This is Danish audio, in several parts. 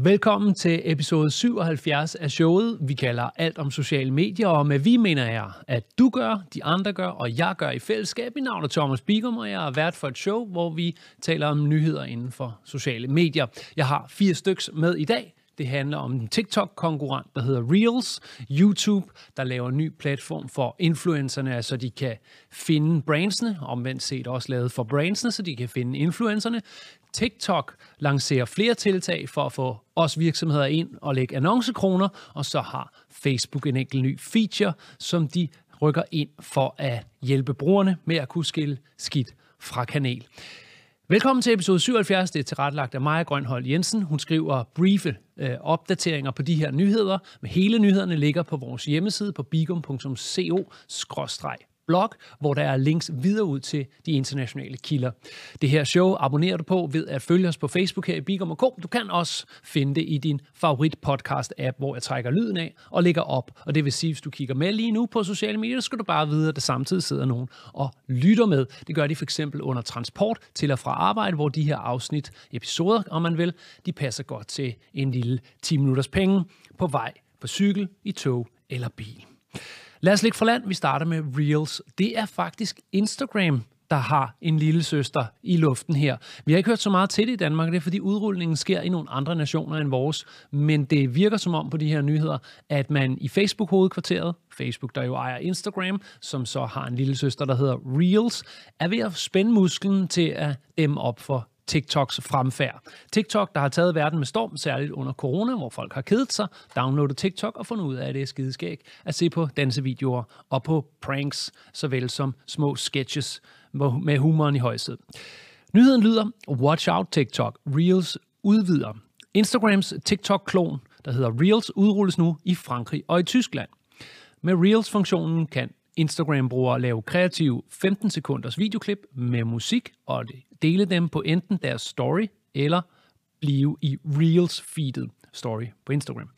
Velkommen til episode 77 af showet, vi kalder alt om sociale medier, og med vi mener jeg, at du gør, de andre gør, og jeg gør i fællesskab. Mit navn er Thomas Bigum, og jeg er vært for et show, hvor vi taler om nyheder inden for sociale medier. Jeg har fire styks med i dag. Det handler om en TikTok-konkurrent, der hedder Reels. YouTube, der laver en ny platform for influencerne, så de kan finde brandsene, omvendt set også lavet for brandsene, så de kan finde influencerne. TikTok lancerer flere tiltag for at få os virksomheder ind og lægge annoncekroner, og så har Facebook en enkelt ny feature, som de rykker ind for at hjælpe brugerne med at kunne skille skidt fra kanel. Velkommen til episode 77. Det er tilrettelagt af Maja Grønhold Jensen. Hun skriver briefe øh, opdateringer på de her nyheder. Men hele nyhederne ligger på vores hjemmeside på bigum.co blog, hvor der er links videre ud til de internationale kilder. Det her show abonnerer du på ved at følge os på Facebook her i Bigum Du kan også finde det i din favorit podcast-app, hvor jeg trækker lyden af og lægger op. Og det vil sige, hvis du kigger med lige nu på sociale medier, så skal du bare vide, at der samtidig sidder nogen og lytter med. Det gør de for eksempel under transport til og fra arbejde, hvor de her afsnit, episoder, om man vil, de passer godt til en lille 10 minutters penge på vej på cykel, i tog eller bil. Lad os ligge for land. Vi starter med Reels. Det er faktisk Instagram, der har en lille søster i luften her. Vi har ikke hørt så meget til det i Danmark, det er fordi udrulningen sker i nogle andre nationer end vores, men det virker som om på de her nyheder, at man i Facebook-hovedkvarteret, Facebook der jo ejer Instagram, som så har en lille søster, der hedder Reels, er ved at spænde musklen til at dem op for TikToks fremfærd. TikTok, der har taget verden med storm, særligt under corona, hvor folk har kedet sig, downloadet TikTok og fundet ud af, at det er skideskæg at se på dansevideoer og på pranks, såvel som små sketches med humoren i højsæd. Nyheden lyder, watch out TikTok, Reels udvider. Instagrams TikTok-klon, der hedder Reels, udrulles nu i Frankrig og i Tyskland. Med Reels-funktionen kan Instagram-brugere lave kreative 15 sekunders videoklip med musik og dele dem på enten deres story eller blive i Reels-feedet story på Instagram.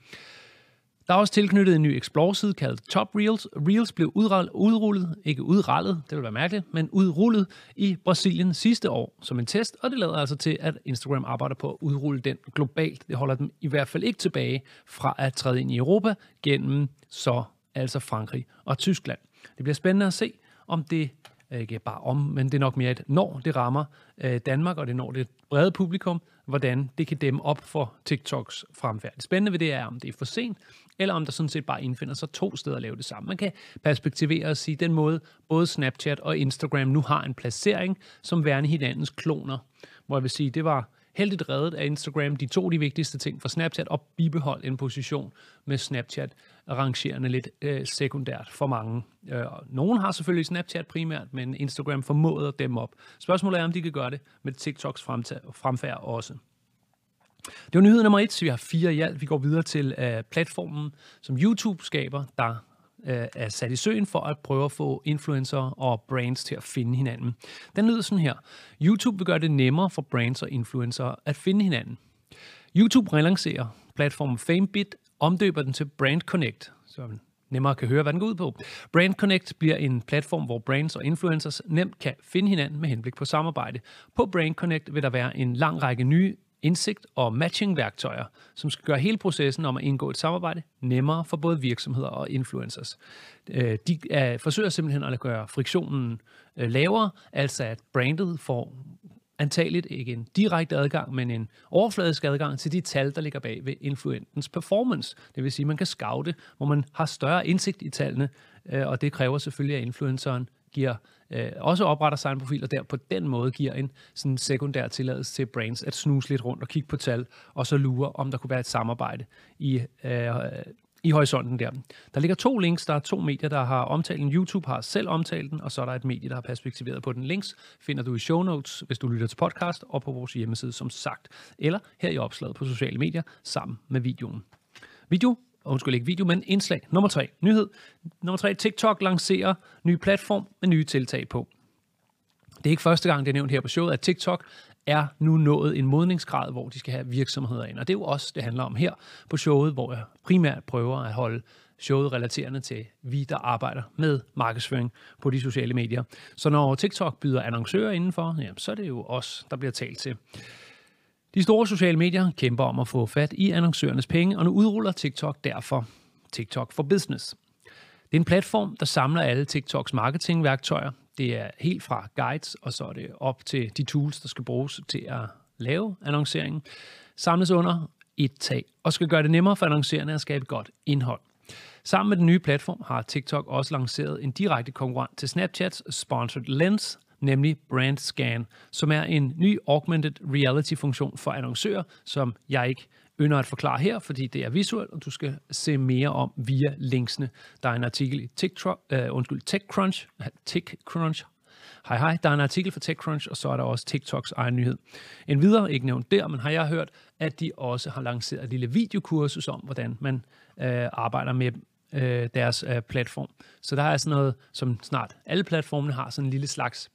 Der er også tilknyttet en ny Explore-side kaldet Top Reels. Reels blev udrullet, ikke udrullet, det vil være mærkeligt, men udrullet i Brasilien sidste år som en test, og det lader altså til, at Instagram arbejder på at udrulle den globalt. Det holder dem i hvert fald ikke tilbage fra at træde ind i Europa gennem så altså Frankrig og Tyskland. Det bliver spændende at se, om det øh, ikke bare om, men det er nok mere et når det rammer øh, Danmark, og det når det brede publikum, hvordan det kan dæmme op for TikToks fremfærd. Det spændende ved det er, om det er for sent, eller om der sådan set bare indfinder sig to steder at lave det samme. Man kan perspektivere og sige, den måde både Snapchat og Instagram nu har en placering som værende hinandens kloner, hvor jeg vil sige, det var heldigt reddet af Instagram. De to de vigtigste ting for Snapchat og bibeholdt en position med Snapchat rangerende lidt øh, sekundært for mange. Øh, nogen har selvfølgelig Snapchat primært, men Instagram formåede dem op. Spørgsmålet er, om de kan gøre det med TikToks fremfærd også. Det var nyhed nummer et, så vi har fire i alt. Vi går videre til øh, platformen, som YouTube skaber, der øh, er sat i søen for at prøve at få influencer og brands til at finde hinanden. Den lyder sådan her. YouTube vil gøre det nemmere for brands og influencer at finde hinanden. YouTube relancerer platformen FameBit, omdøber den til Brand Connect, så man nemmere kan høre, hvad den går ud på. Brand Connect bliver en platform, hvor brands og influencers nemt kan finde hinanden med henblik på samarbejde. På Brand Connect vil der være en lang række nye indsigt og matching-værktøjer, som skal gøre hele processen om at indgå et samarbejde nemmere for både virksomheder og influencers. Øh, de øh, forsøger simpelthen at gøre friktionen øh, lavere, altså at brandet får antageligt ikke en direkte adgang, men en overfladisk adgang til de tal, der ligger bag ved influentens performance. Det vil sige, at man kan scoute, hvor man har større indsigt i tallene, øh, og det kræver selvfølgelig, at influenceren giver øh, også opretter sig en profil, og der på den måde giver en sådan sekundær tilladelse til brands at snuse lidt rundt og kigge på tal, og så lure, om der kunne være et samarbejde i, øh, i horisonten der. Der ligger to links. Der er to medier, der har omtalt den. YouTube har selv omtalt den, og så er der et medie, der har perspektiveret på den. Links finder du i show notes, hvis du lytter til podcast, og på vores hjemmeside, som sagt. Eller her i opslaget på sociale medier, sammen med videoen. Video undskyld ikke video, men indslag. Nummer tre, nyhed. Nummer tre, TikTok lancerer ny platform med nye tiltag på. Det er ikke første gang, det er nævnt her på showet, at TikTok er nu nået en modningsgrad, hvor de skal have virksomheder ind. Og det er jo også, det handler om her på showet, hvor jeg primært prøver at holde showet relaterende til vi, der arbejder med markedsføring på de sociale medier. Så når TikTok byder annoncører indenfor, jamen, så er det jo os, der bliver talt til. De store sociale medier kæmper om at få fat i annoncørernes penge, og nu udruller TikTok derfor TikTok for Business. Det er en platform, der samler alle TikToks marketingværktøjer. Det er helt fra guides, og så er det op til de tools, der skal bruges til at lave annonceringen, samles under et tag, og skal gøre det nemmere for annoncørerne at skabe godt indhold. Sammen med den nye platform har TikTok også lanceret en direkte konkurrent til Snapchats Sponsored Lens, nemlig Brand Scan, som er en ny augmented reality-funktion for annoncører, som jeg ikke ynder at forklare her, fordi det er visuelt, og du skal se mere om via linksene. Der er en artikel i TikTok, uh, øh, undskyld, TechCrunch, TechCrunch, Hej hej, der er en artikel fra TechCrunch, og så er der også TikToks egen nyhed. En videre, ikke nævnt der, men har jeg hørt, at de også har lanceret et lille videokursus om, hvordan man øh, arbejder med øh, deres øh, platform. Så der er sådan noget, som snart alle platformene har, sådan en lille slags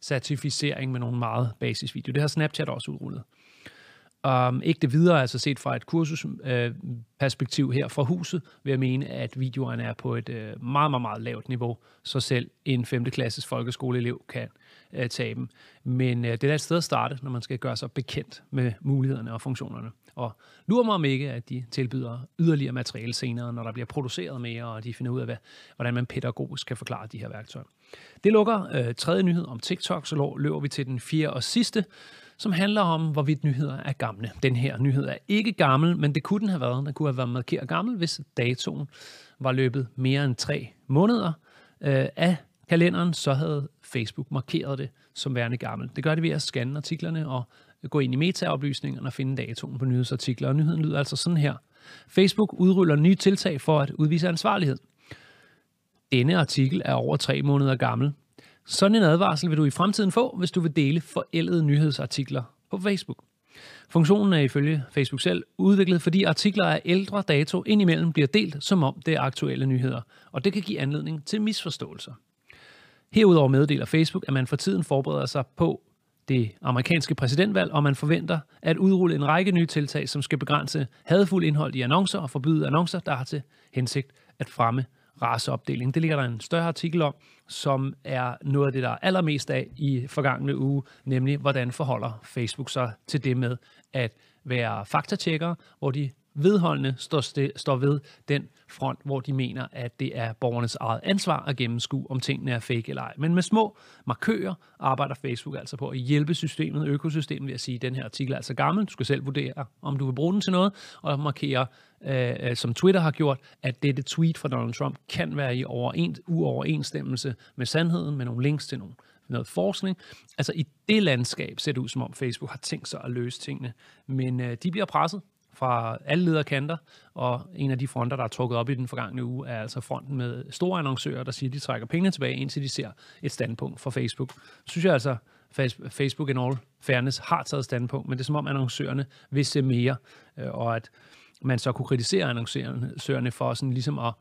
certificering med nogle meget basisvideo. Det har Snapchat også udrullet. Um, ikke det videre, altså set fra et kursusperspektiv uh, øh, her fra huset, vil jeg mene, at videoerne er på et øh, meget, meget, meget lavt niveau, så selv en 5. klasses folkeskoleelev kan uh, øh, tage dem. Men øh, det er et sted at starte, når man skal gøre sig bekendt med mulighederne og funktionerne. Og lurer mig om ikke, at de tilbyder yderligere materiale senere, når der bliver produceret mere, og de finder ud af, hvad, hvordan man pædagogisk kan forklare de her værktøjer. Det lukker øh, tredje nyhed om TikTok, så løber vi til den fjerde og sidste, som handler om, hvorvidt nyheder er gamle. Den her nyhed er ikke gammel, men det kunne den have været. Den kunne have været markeret gammel, hvis datoen var løbet mere end tre måneder øh, af kalenderen, så havde Facebook markeret det som værende gammel. Det gør det ved at scanne artiklerne og øh, gå ind i metaoplysningerne og finde datoen på nyhedsartikler. Og nyheden lyder altså sådan her. Facebook udruller nye tiltag for at udvise ansvarlighed. Denne artikel er over tre måneder gammel. Sådan en advarsel vil du i fremtiden få, hvis du vil dele forældede nyhedsartikler på Facebook. Funktionen er ifølge Facebook selv udviklet, fordi artikler af ældre dato indimellem bliver delt, som om det er aktuelle nyheder, og det kan give anledning til misforståelser. Herudover meddeler Facebook, at man for tiden forbereder sig på det amerikanske præsidentvalg, og man forventer at udrulle en række nye tiltag, som skal begrænse hadfuld indhold i annoncer og forbyde annoncer, der har til hensigt at fremme raceopdeling. Det ligger der en større artikel om, som er noget af det, der er allermest af i forgangne uge, nemlig hvordan forholder Facebook sig til det med at være faktatjekkere, hvor de vedholdende står, st- står ved den front, hvor de mener, at det er borgernes eget ansvar at gennemskue, om tingene er fake eller ej. Men med små markører arbejder Facebook altså på at hjælpe systemet, økosystemet, ved at sige, at den her artikel er altså gammel, du skal selv vurdere, om du vil bruge den til noget, og markere, øh, øh som Twitter har gjort, at dette tweet fra Donald Trump kan være i overens, uoverensstemmelse med sandheden, med nogle links til nogle noget forskning. Altså i det landskab ser det ud som om Facebook har tænkt sig at løse tingene, men øh, de bliver presset fra alle lederkanter, og en af de fronter, der er trukket op i den forgangne uge, er altså fronten med store annoncører, der siger, at de trækker pengene tilbage, indtil de ser et standpunkt fra Facebook. Så synes jeg altså, Facebook in all fairness har taget standpunkt, men det er som om annoncørerne vil se mere, øh, og at man så kunne kritisere annoncørerne for sådan ligesom at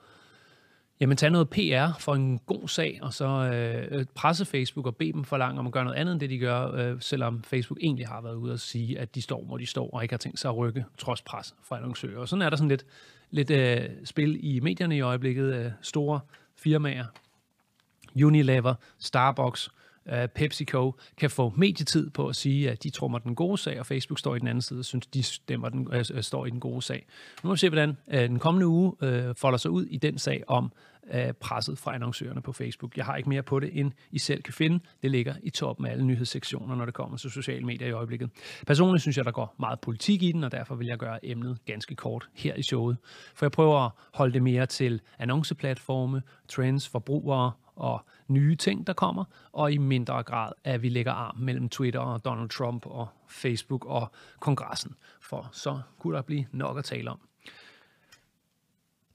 Jamen, tag noget PR for en god sag, og så øh, presse Facebook og bede dem for langt om at gøre noget andet end det, de gør, øh, selvom Facebook egentlig har været ude og sige, at de står, hvor de står, og ikke har tænkt sig at rykke, trods pres fra annoncører. Og sådan er der sådan lidt, lidt øh, spil i medierne i øjeblikket. Øh, store firmaer, Unilever, Starbucks, uh, PepsiCo kan få medietid på at sige, at de trummer den gode sag, og Facebook står i den anden side og synes, de stemmer den, øh, øh står i den gode sag. Nu må vi se, hvordan øh, den kommende uge øh, folder sig ud i den sag om af presset fra annoncørerne på Facebook. Jeg har ikke mere på det, end I selv kan finde. Det ligger i toppen af alle nyhedssektioner, når det kommer til sociale medier i øjeblikket. Personligt synes jeg, der går meget politik i den, og derfor vil jeg gøre emnet ganske kort her i showet. For jeg prøver at holde det mere til annonceplatforme, trends, forbrugere og nye ting, der kommer, og i mindre grad, at vi lægger arm mellem Twitter og Donald Trump og Facebook og kongressen, for så kunne der blive nok at tale om.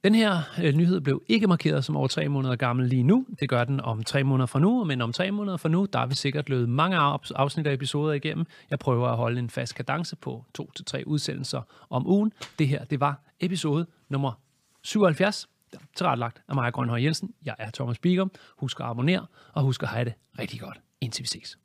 Den her øh, nyhed blev ikke markeret som over tre måneder gammel lige nu. Det gør den om tre måneder fra nu, men om tre måneder fra nu, der er vi sikkert løbet mange afsnit af episoder igennem. Jeg prøver at holde en fast kadence på to til tre udsendelser om ugen. Det her, det var episode nummer 77 tilrettelagt af Maja Grønhøj Jensen. Jeg er Thomas Bigum. Husk at abonnere, og husk at have det rigtig godt, indtil vi ses.